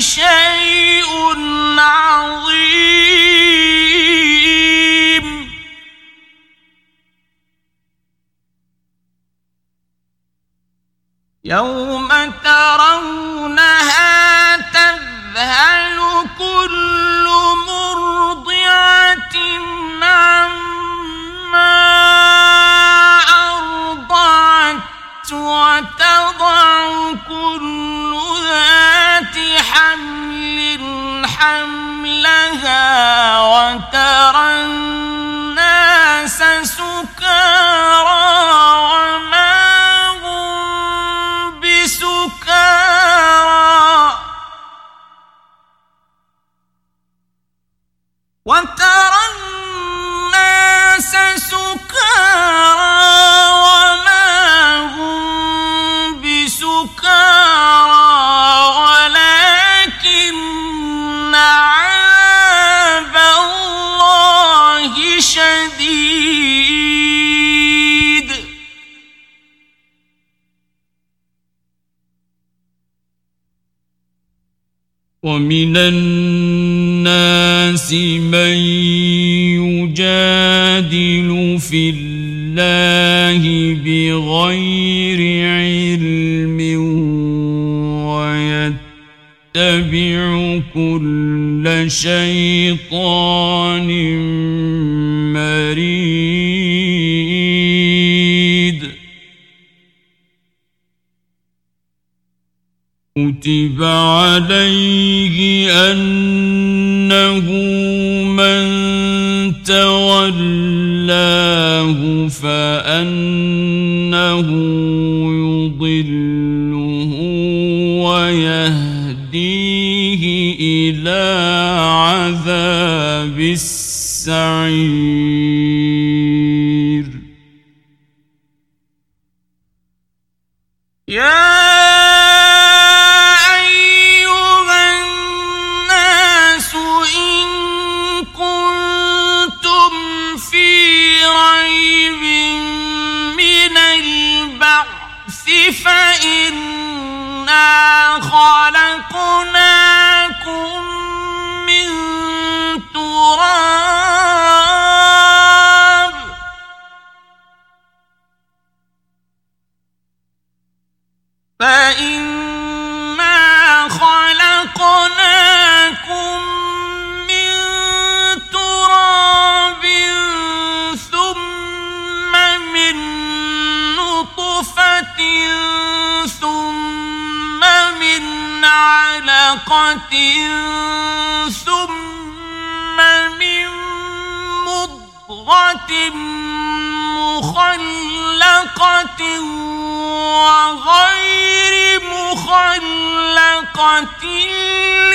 شيء عظيم. يوم ترونها تذهل كل مرضعة عما أرضعت وتضع كل حمل ومن الناس من يجادل في الله بغير علم ويتبع كل شيطان كتب عليه أنه من تولاه فأنه يضله ويهديه إلى عذاب السعير مخلقة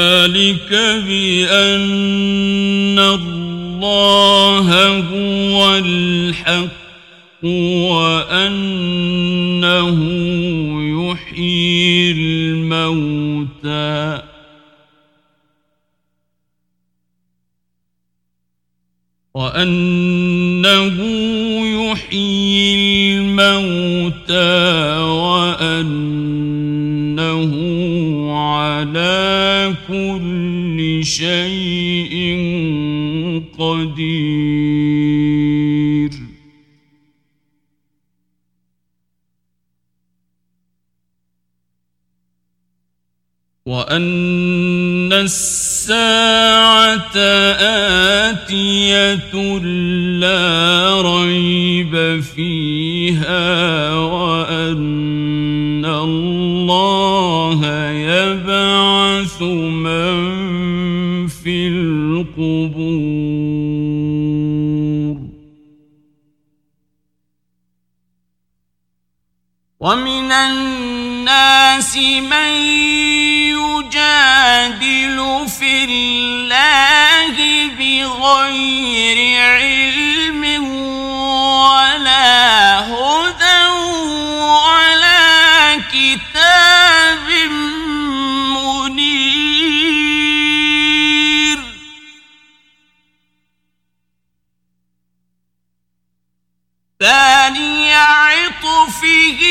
ذلك بأن الله هو الحق وأنه يحيي الموتى وأنه يحيي الموتى وأنه على كل شيء قدير. وأن الساعة آتية لا ريب فيها. يبعث من في القبور ومن الناس من يجادل في الله بغير علم ولا عطفه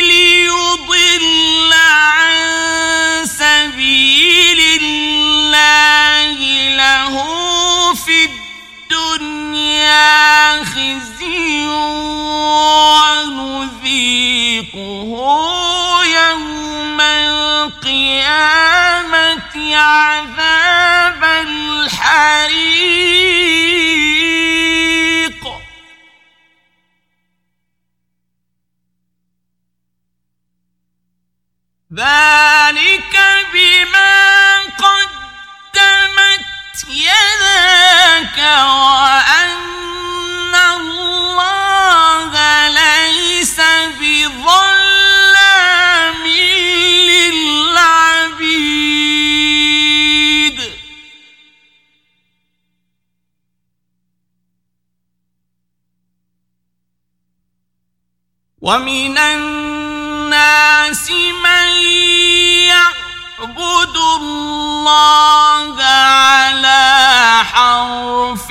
ليضل عن سبيل الله له في الدنيا خزي ونذيقه يوم القيامة عذاب الحريق. ذلك بما قدمت يداك وأن الله ليس بظلام للعبيد. ومن الناس من الله على حرف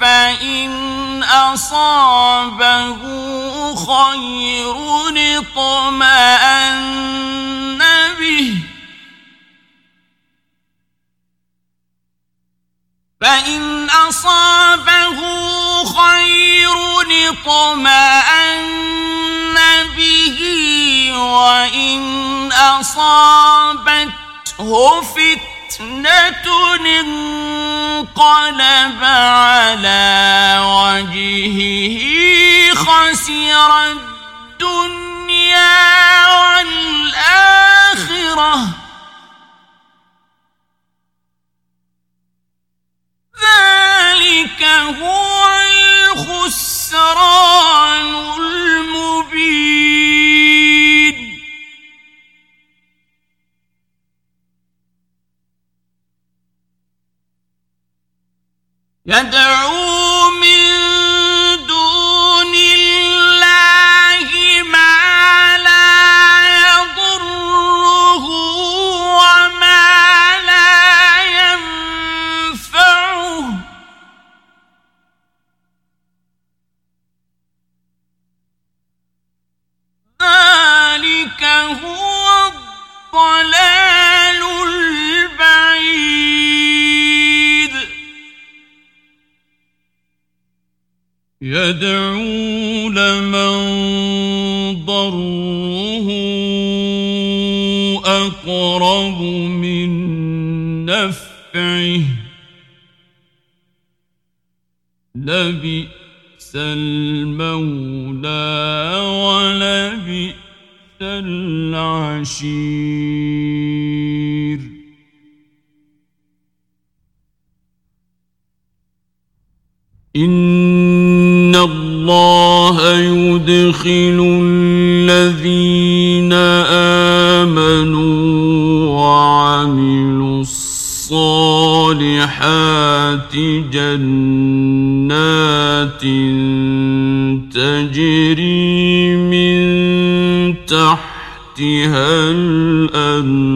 فإن أصابه خير اطمأن به. فإن أصابه خير اطمأن به وإن أصابته فتنة انقلب على وجهه خسر الدنيا والآخرة. ذلك هو الخسران المبين. يدعو من دون الله ما لا يضره وما لا ينفعه. ذلك هو الضلال البعيد. يدعو لمن ضره أقرب من نفعه. لبئس المولى ولبئس العشير. إن الله يدخل الذين آمنوا وعملوا الصالحات جنات تجري من تحتها الأنهار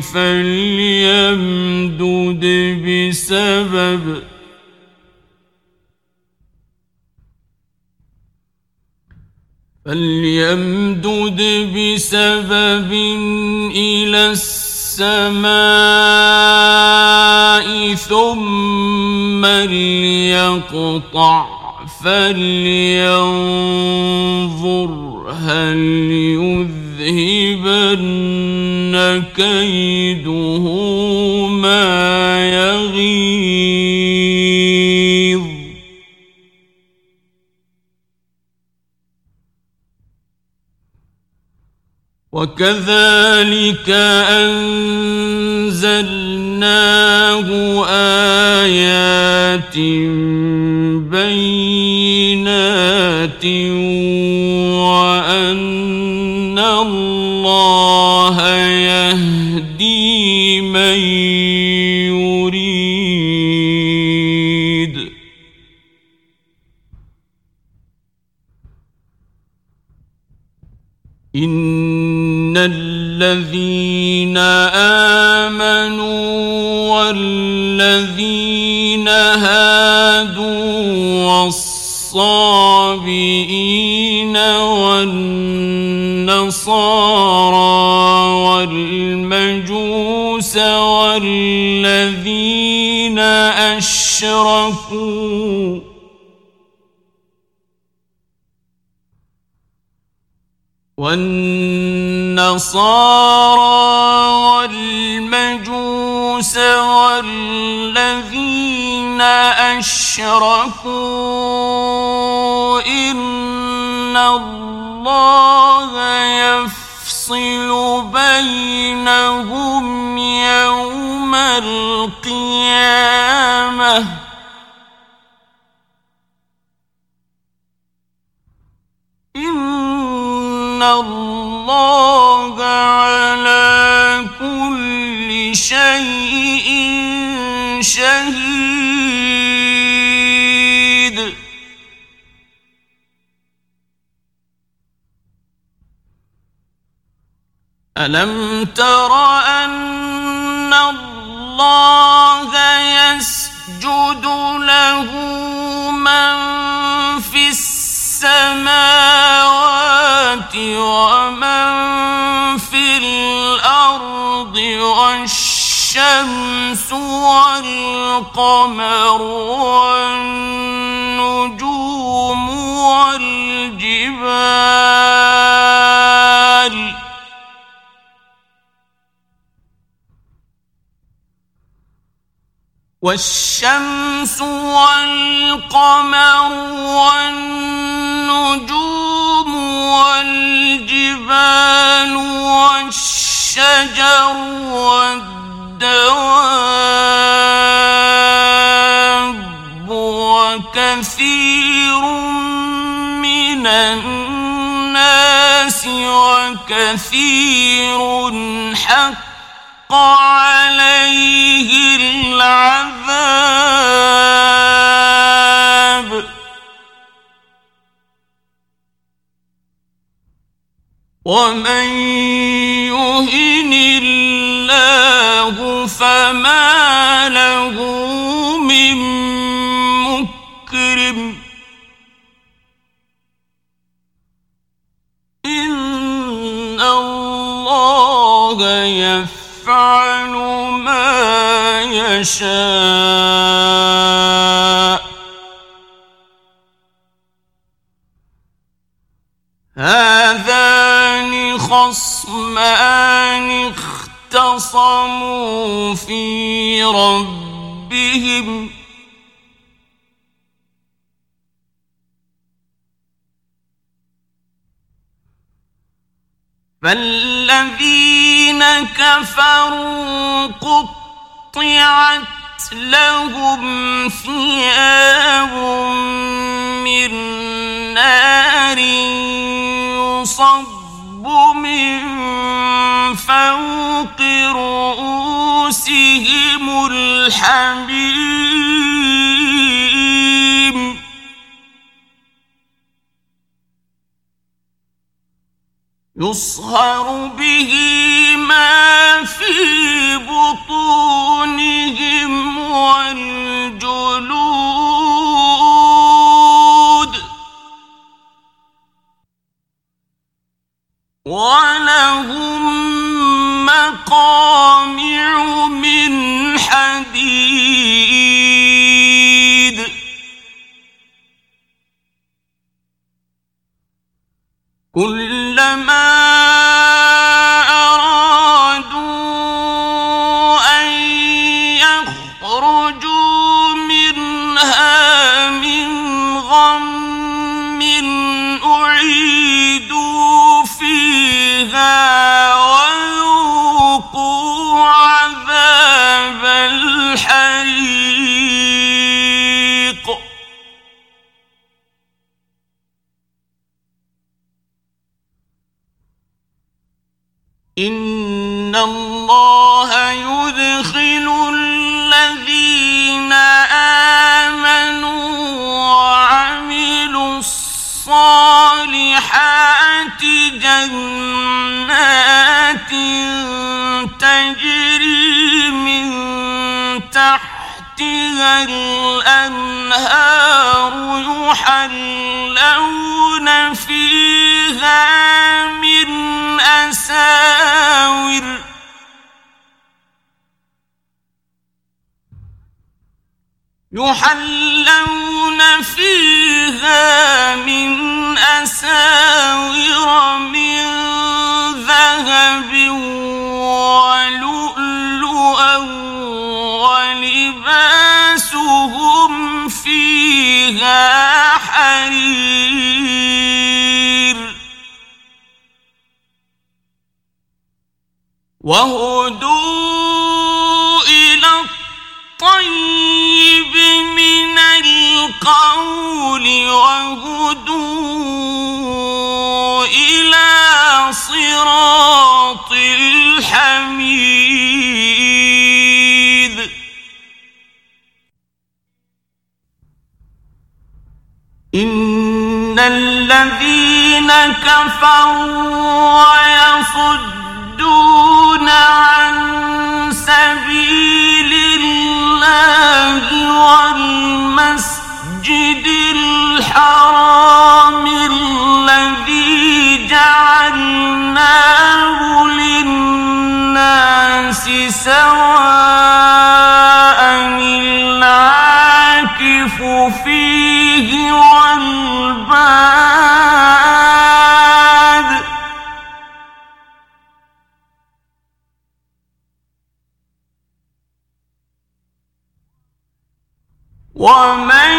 فليمدد بسبب فليمدد بسبب إلى السماء ثم ليقطع فلينظر كيده ما يغيظ. وكذلك أنزلناه آيات بينات يهدي من يريد. إن الذين آمنوا والذين هادوا والصابئين والنصارى والمجوس والذين أشركوا. والنصارى والمجوس والذين أشركوا. إن الله يفصل بينهم القيامة. إن الله على كل شيء شهيد. ألم تر أن الله يسجد له من في السماوات ومن في الأرض والشمس والقمر والنجوم والجبال والشمس والقمر والنجوم والجبال والشجر والدواب وكثير من الناس وكثير حق عليه العذاب ومن يهن الله فما له من مكرم ان الله يفعل ما يشاء. هذان خصمان اختصموا في ربهم. فالذين كفروا قطعت لهم ثياب من نار يصب من فوق رؤوسهم الحميم يصهر به ما في بطونهم والجلود ولهم مقامع من حديد كلما تحتها الأنهار يحلون فيها من أساور. يحلون فيها من أساور من ذهب ولؤلؤا ولباسهم فيها حرير وهدوا إلى الطيب من القول وهدوا إلى صراط الحميد إن الذين كفروا ويصدون عن سبيل الله والمسجد الحرام الذي جعلناه للناس سواء العاكف فيه والباد. ومن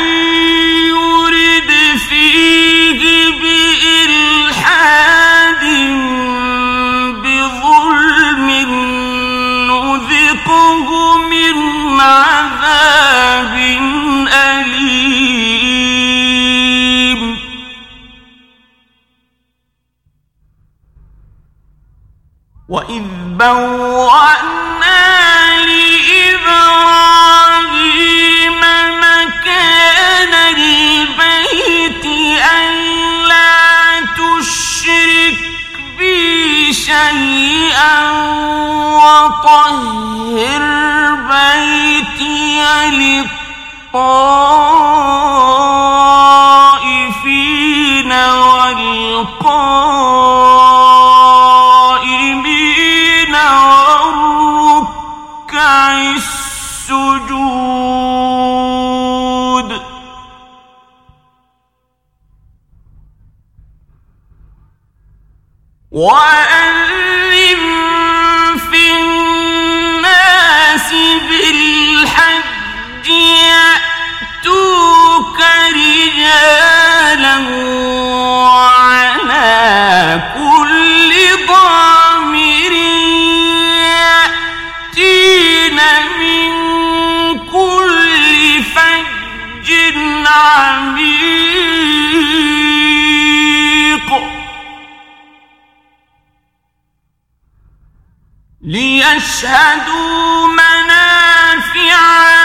ليشهدوا منافع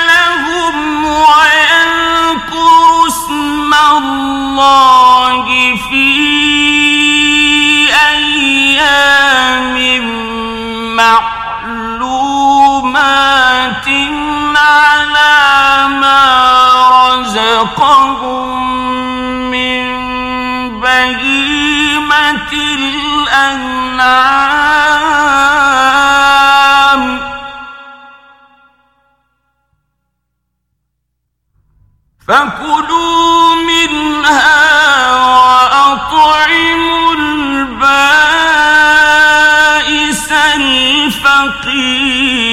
لهم ويذكروا اسم الله في أيام معلومات على ما رزقهم من بهيمة الأنعام. فكلوا منها وأطعموا البائس الفقير.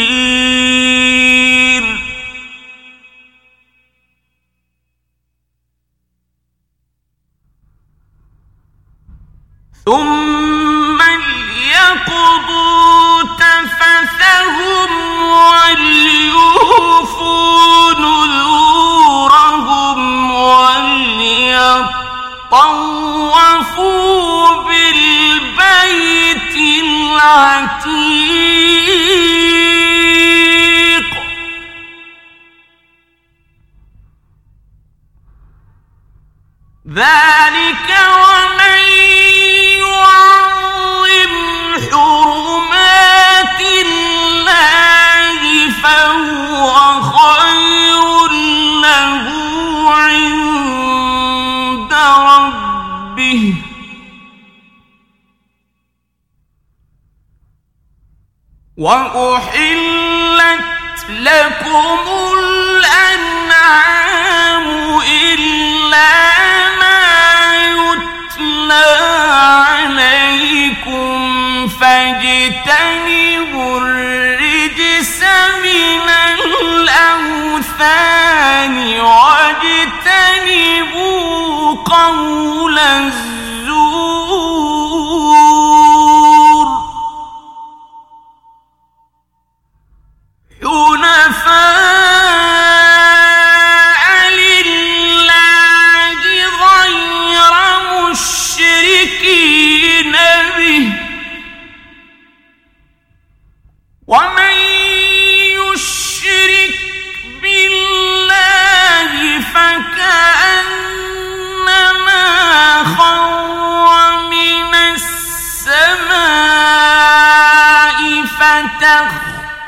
وليطوفوا بالبيت العتيق. ذلك ومن يعظم حرمات الله فهو خير. وأحلت لكم الأنعام إلا ما يتلى عليكم فاجتنبوا الرجس من الأوثان واجتنبوا قول الزور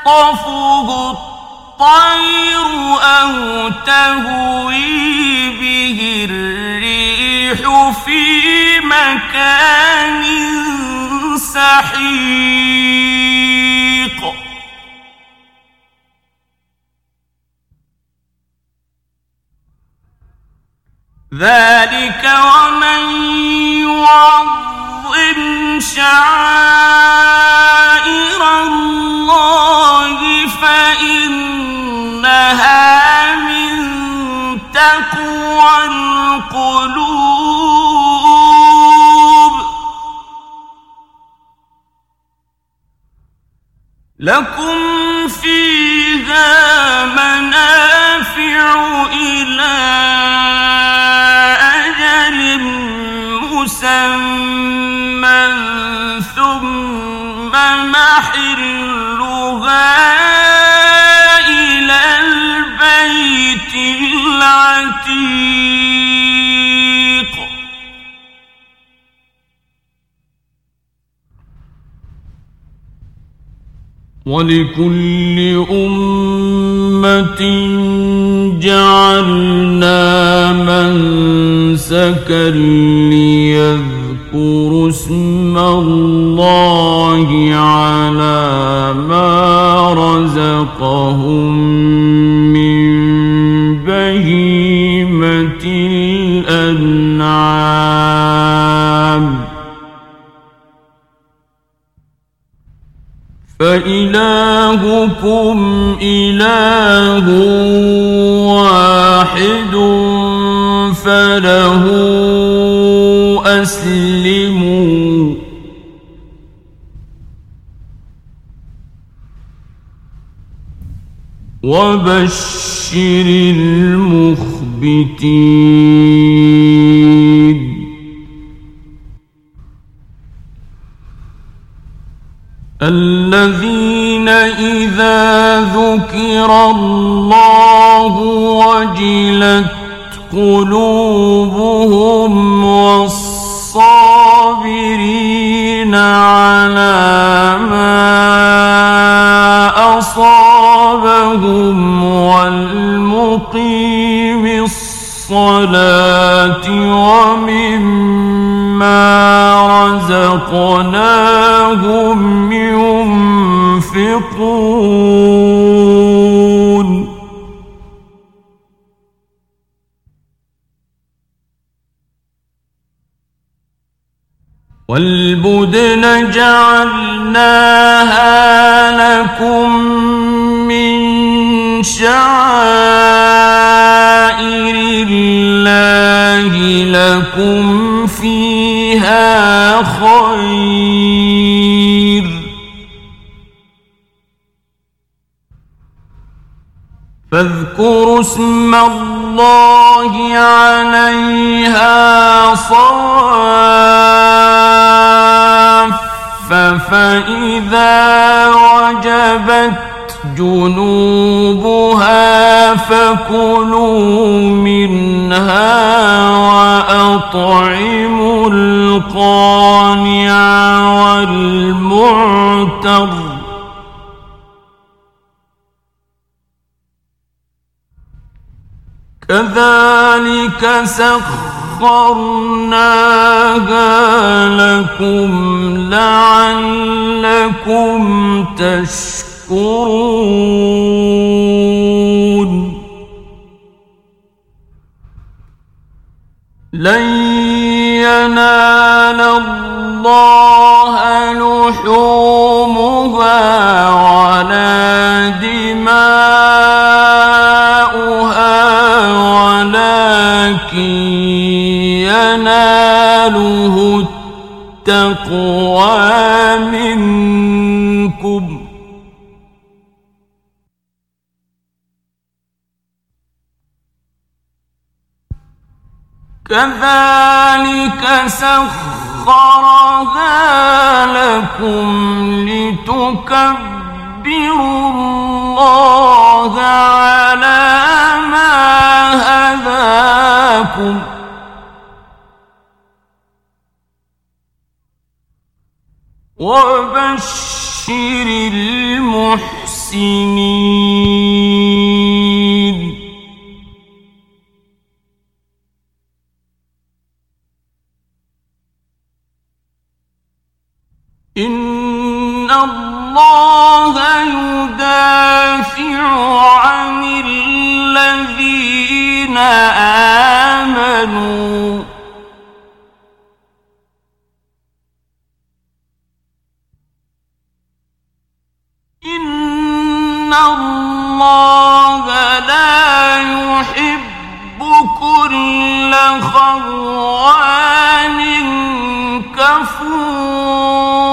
فتخطفه الطير أو تهوي به الريح في مكان سحيق ذلك ومن يعظم شعائر القلوب. لكم فيها منافع إلى أجل مسمى ثم محلها العتيق. ولكل أمة جعلنا منسكا ليذكروا اسم الله على ما رزقهم فإلهكم إله واحد فله أسلموا. وبشر المخبتين. ذكر الله وجلت قلوبهم والصابرين على ما أصابهم والمقيم الصلاة ومما رزقناهم ينفقون. والبدن جعلناها لكم من شعائر. الله لكم فيها خير. فاذكروا اسم الله عليها صواف فإذا وجبت جنوبها فكلوا منها وأطعموا القانع والمعتر. كذلك سخرناها لكم لعلكم تشكرون لن ينال الله لحومها ولا دماؤها ولكن يناله التقوى منكم. كذلك سخرها لكم لتكبروا الله على ما هداكم وبشر المحسنين إن الله يدافع عن الذين آمنوا. إن الله لا يحب كل خوان كفور.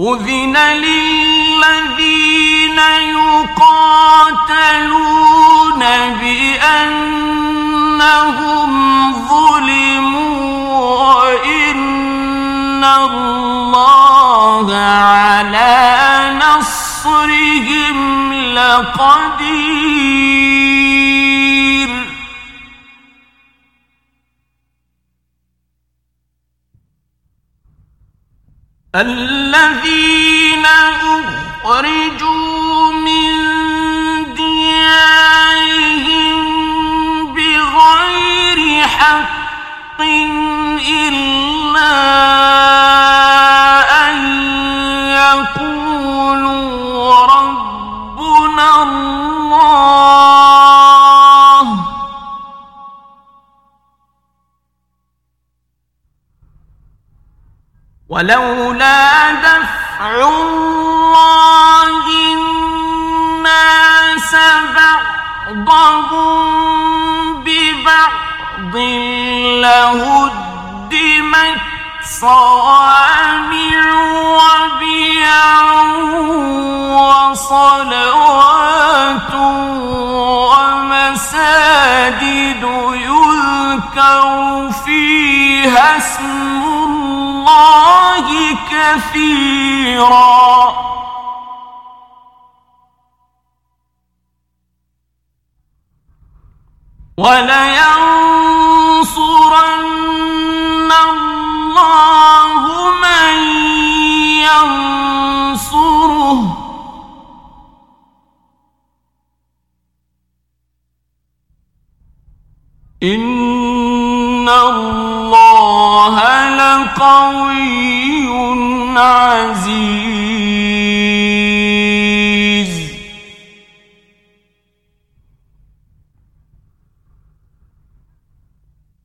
أذن للذين يقاتلون بأنهم ظلموا وإن الله على نصرهم لقدير. الذين أخرجوا ولولا دفع الله الناس بعضهم ببعض لهدمت صوامع وبيع وصلوات ومساجد يذكر فيها اسم الله كثيرا. ولينصرن الله من ينصره. إن الله لقوي عزيز.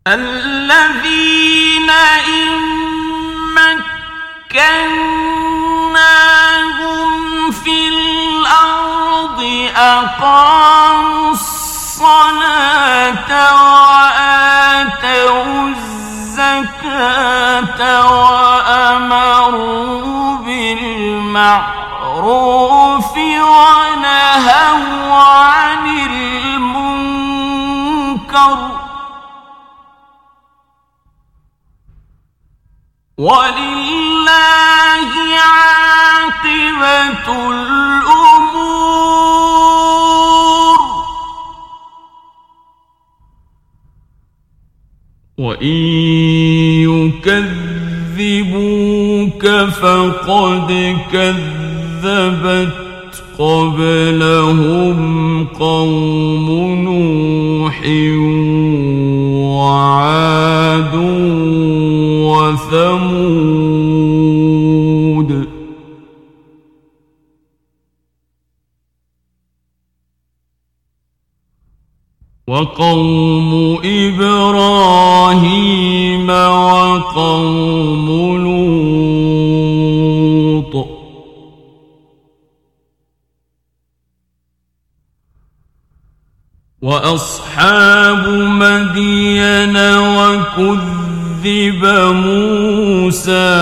الذين إن مكناهم في الأرض أقاموا وأمروا بالمعروف ونهوا عن المنكر ولله عاقبة الأمور وإن يكذبوك فقد كذبت قبلهم قوم نوح وعاد وثمود. وقوم إبراهيم وقوم لوط. وأصحاب مدين وكذب موسى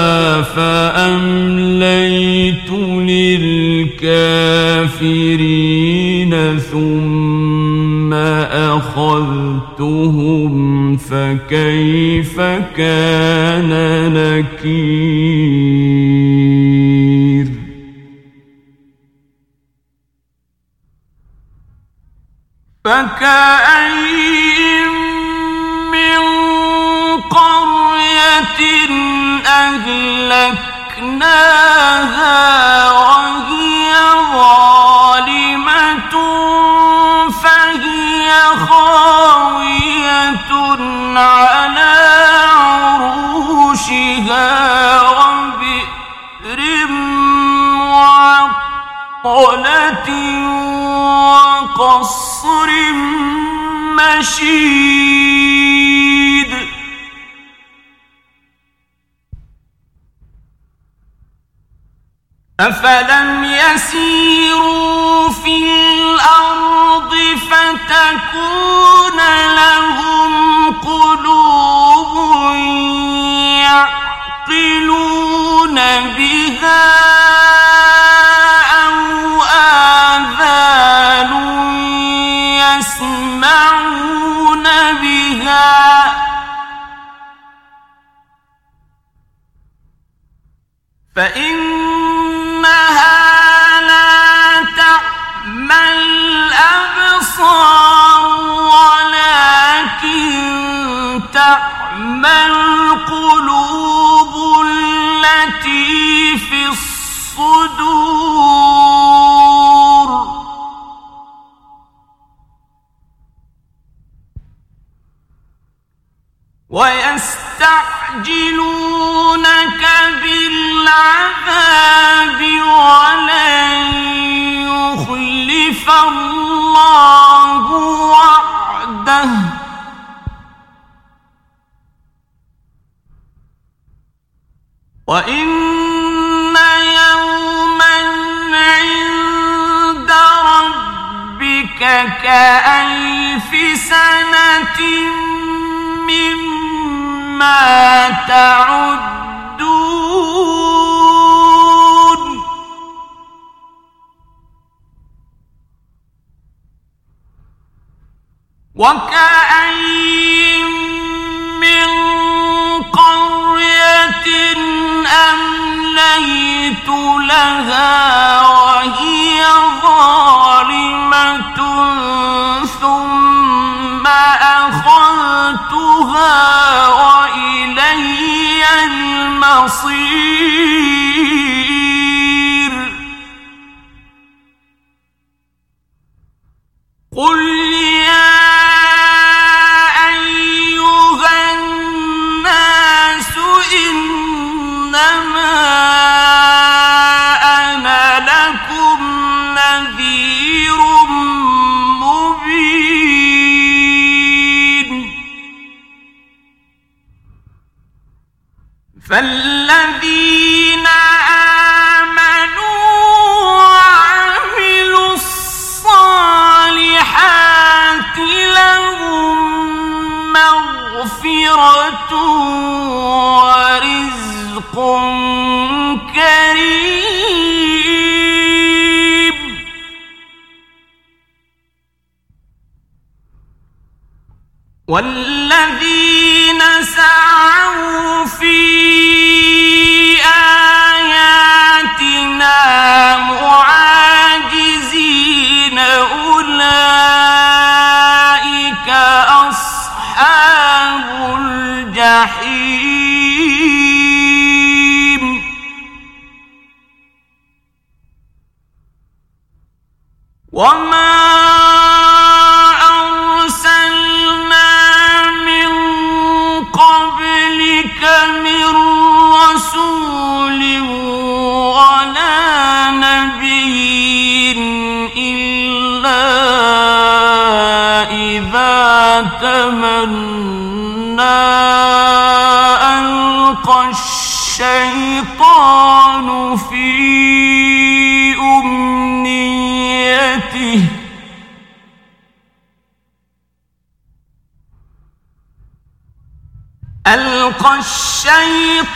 فأمليت للكافرين ثم أخذتهم فكيف كان نكير؟ فكأين من قرية أهلكناها وهي ظالمة. على عروشها وبئر معطلة وقصر مشيد أفلم يسيروا في الأرض فتكون لهم قلوب يعقلون بها أو آذان يسمعون بها. فإنها ما القلوب التي في الصدور ويستعجلونك بالعذاب ولن يخلف الله وعده وإن يوما عند ربك كألف سنة مما تعدون وكأي من قرية أمليت لها وهي ظالمة ثم أخذتها وإلي المصير قل والذين سعوا في آياتنا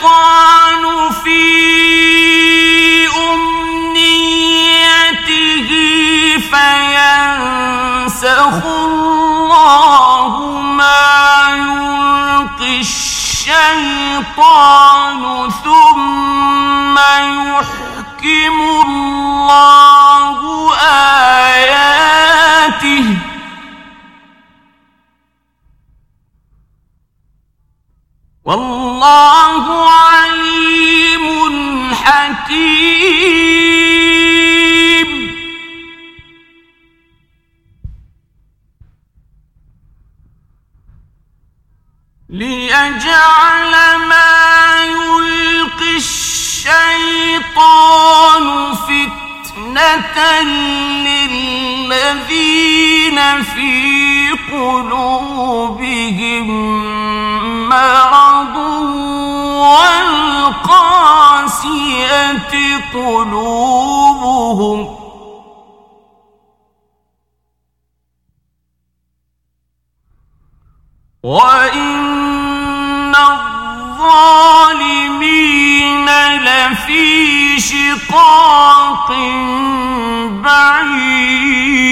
الشيطان في أمنيته فينسخ الله ما يلقي الشيطان ثم يحكم الله آياته والله عليم حكيم. ليجعل ما يلقي الشيطان فتنة للذين في قلوبهم والقاسية قلوبهم وإن الظالمين لفي شقاق بعيد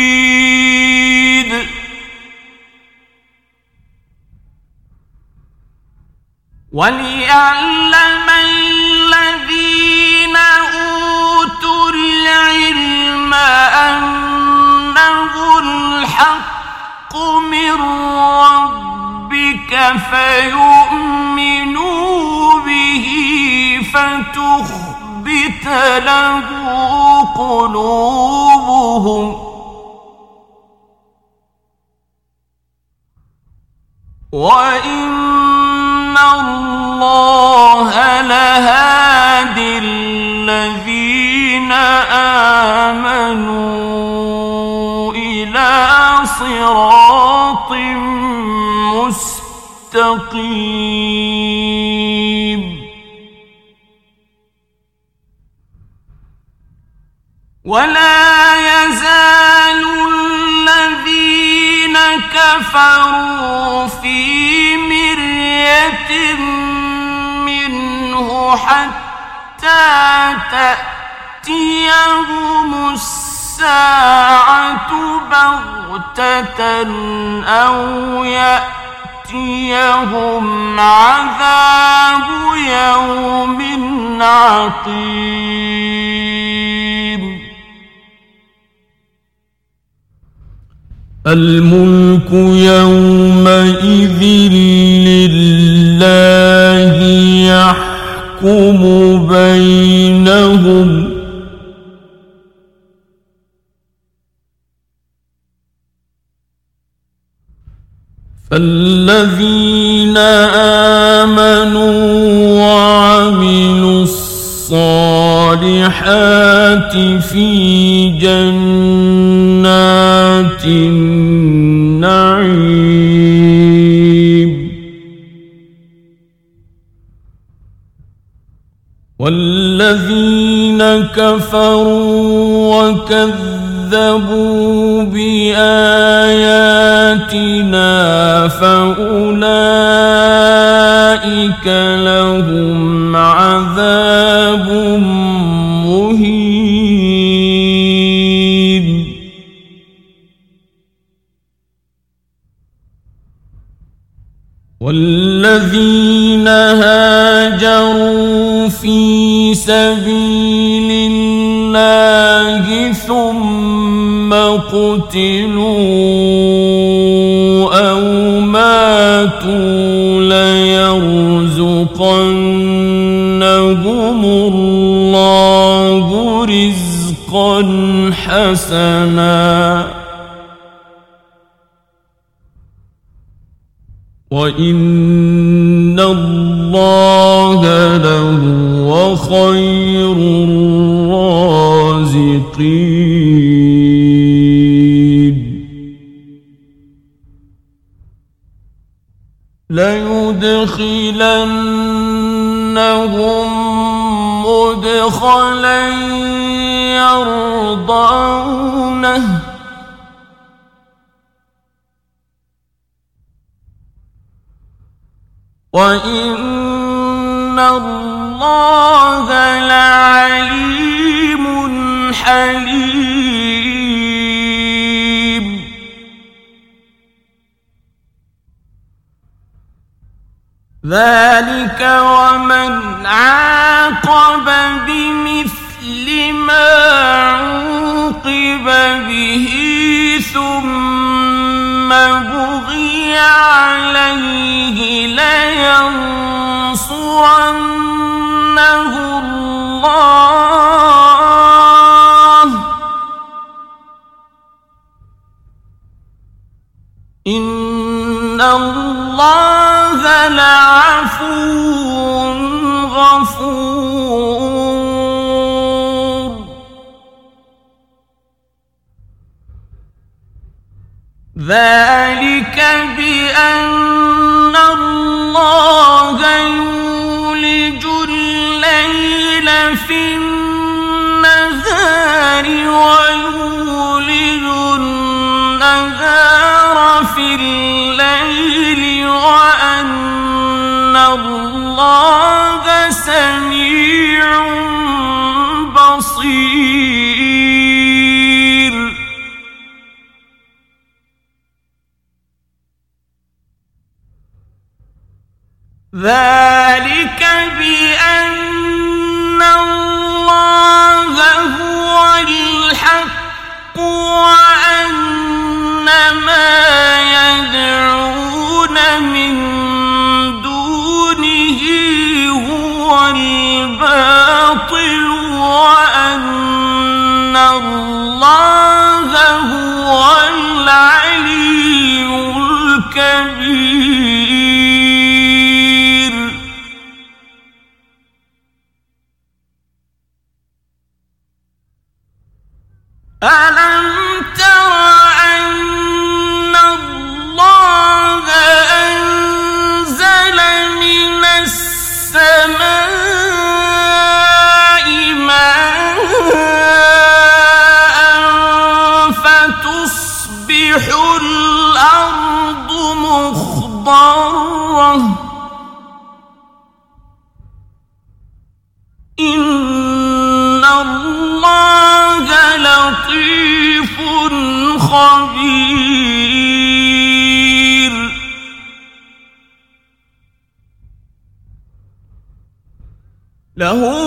وليعلم أنه الحق من ربك فيؤمنوا به فتخبت له قلوبهم. وإن الله لهادي الذين آمنوا إلى صراط مستقيم. ولا يزال الذين كفروا في مرية منه حتى تأتيهم الساعة بغتة أو يأتيهم عذاب يوم عقيم. الملك يومئذ لله يحكم بينهم فالذين آمنوا وعملوا الصالحات في جنات النعيم. والذين كفروا وكذبوا بآياتنا فأولئك لهم عذاب مهين والذين هاجروا في سبيل الله ثم قتلوا ليرزقنهم الله رزقا حسنا. وإن الله لهو خير الرازقين. ليدخلنهم مدخلا يرضونه. وإن الله لعليم حليم ذلك ومن عاقب بمثل ما عوقب به ثم بغي عليه لينصرنه الله إن الله لعفو غفور. ذلك بأن الله يولج الليل في النهار ويولج النهار في الليل. وأن الله سميع بصير. ذلك بأن الله هو الحق وأن ما الله هو العلي الكبير. ألم خبير. له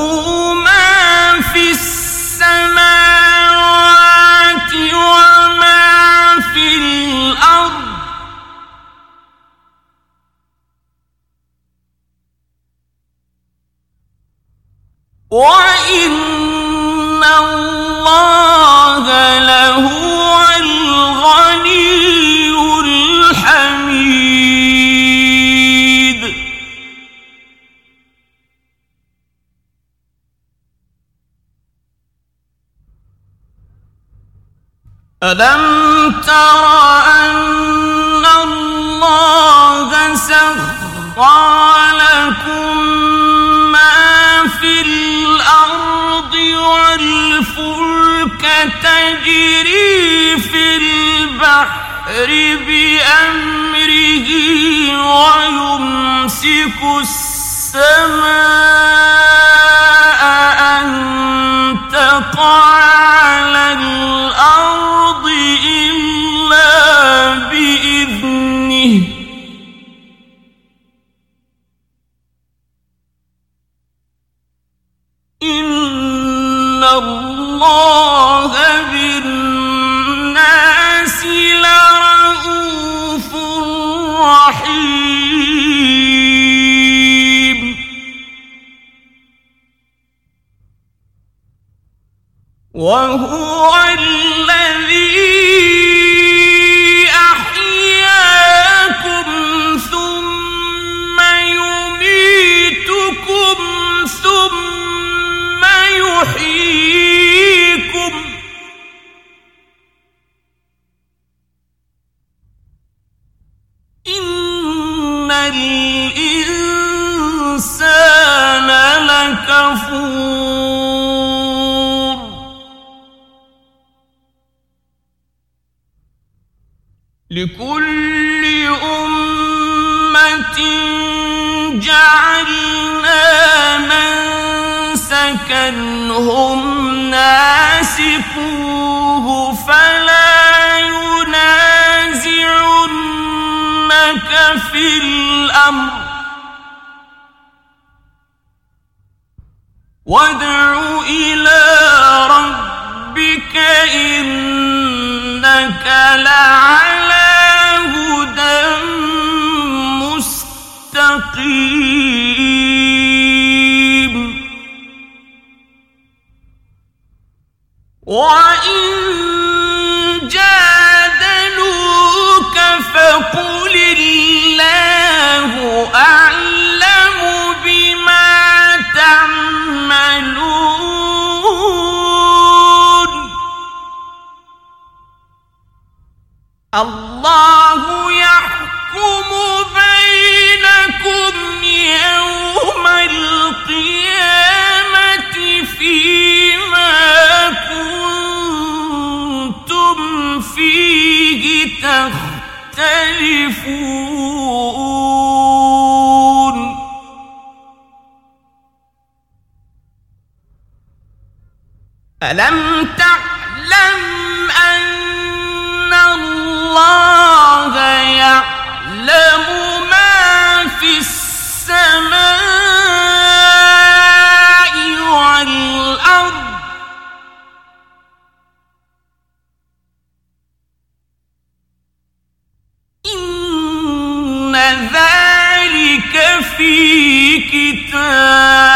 ألم تر أن الله سخر لكم ما في والفلك تجري في البحر بأمره ويمسك السماء أن تقع على الأرض بإذنه. إن الله بالناس لرؤوف رحيم. وهو لكل أمة جعلنا منسكا هم ناسكوه فلا ينازعنك في الأمر. وادع إلى ربك إنك لعلى مستقيم وإن جادلوك فقل الله أعلم بما تعملون. الله يحكم تختلفون ألم تعلم أن الله يعلم في كتاب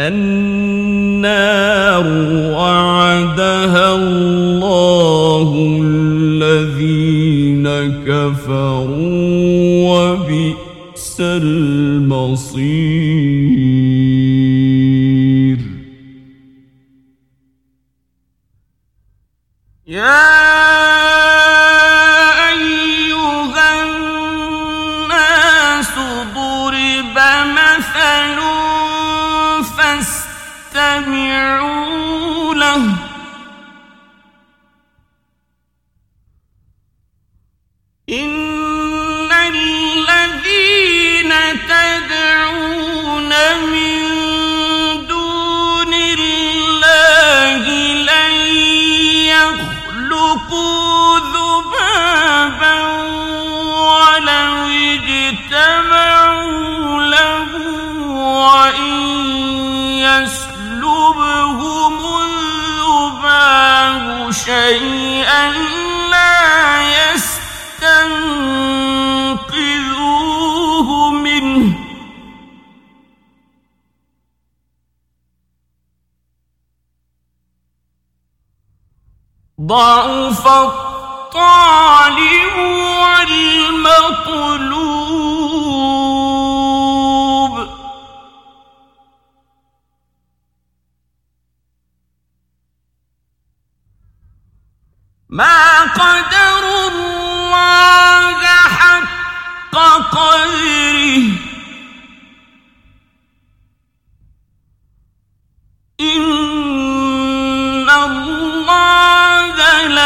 النار وعدها الله الذين كفروا وبئس المصير.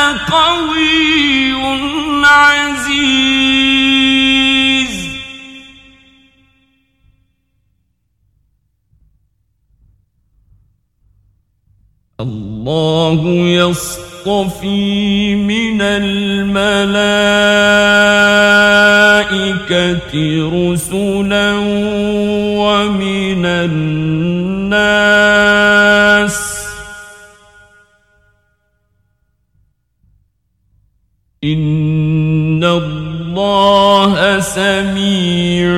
لقوي عزيز. الله يصطفي من الملائكة رسلا ومن الناس سميع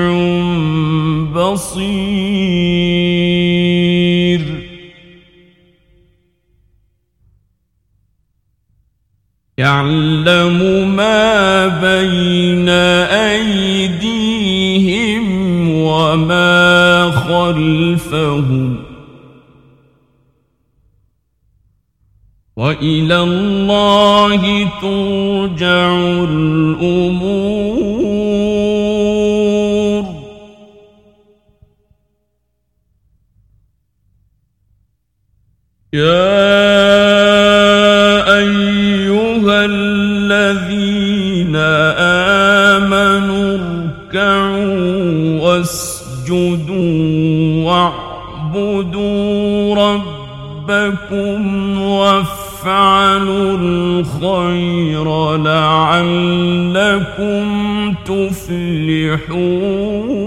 بصير. يعلم ما بين أيديهم وما خلفهم. وإلى الله ترجع الأمور. يا أيها الذين آمنوا اركعوا واسجدوا واعبدوا ربكم وافعلوا الخير لعلكم تفلحون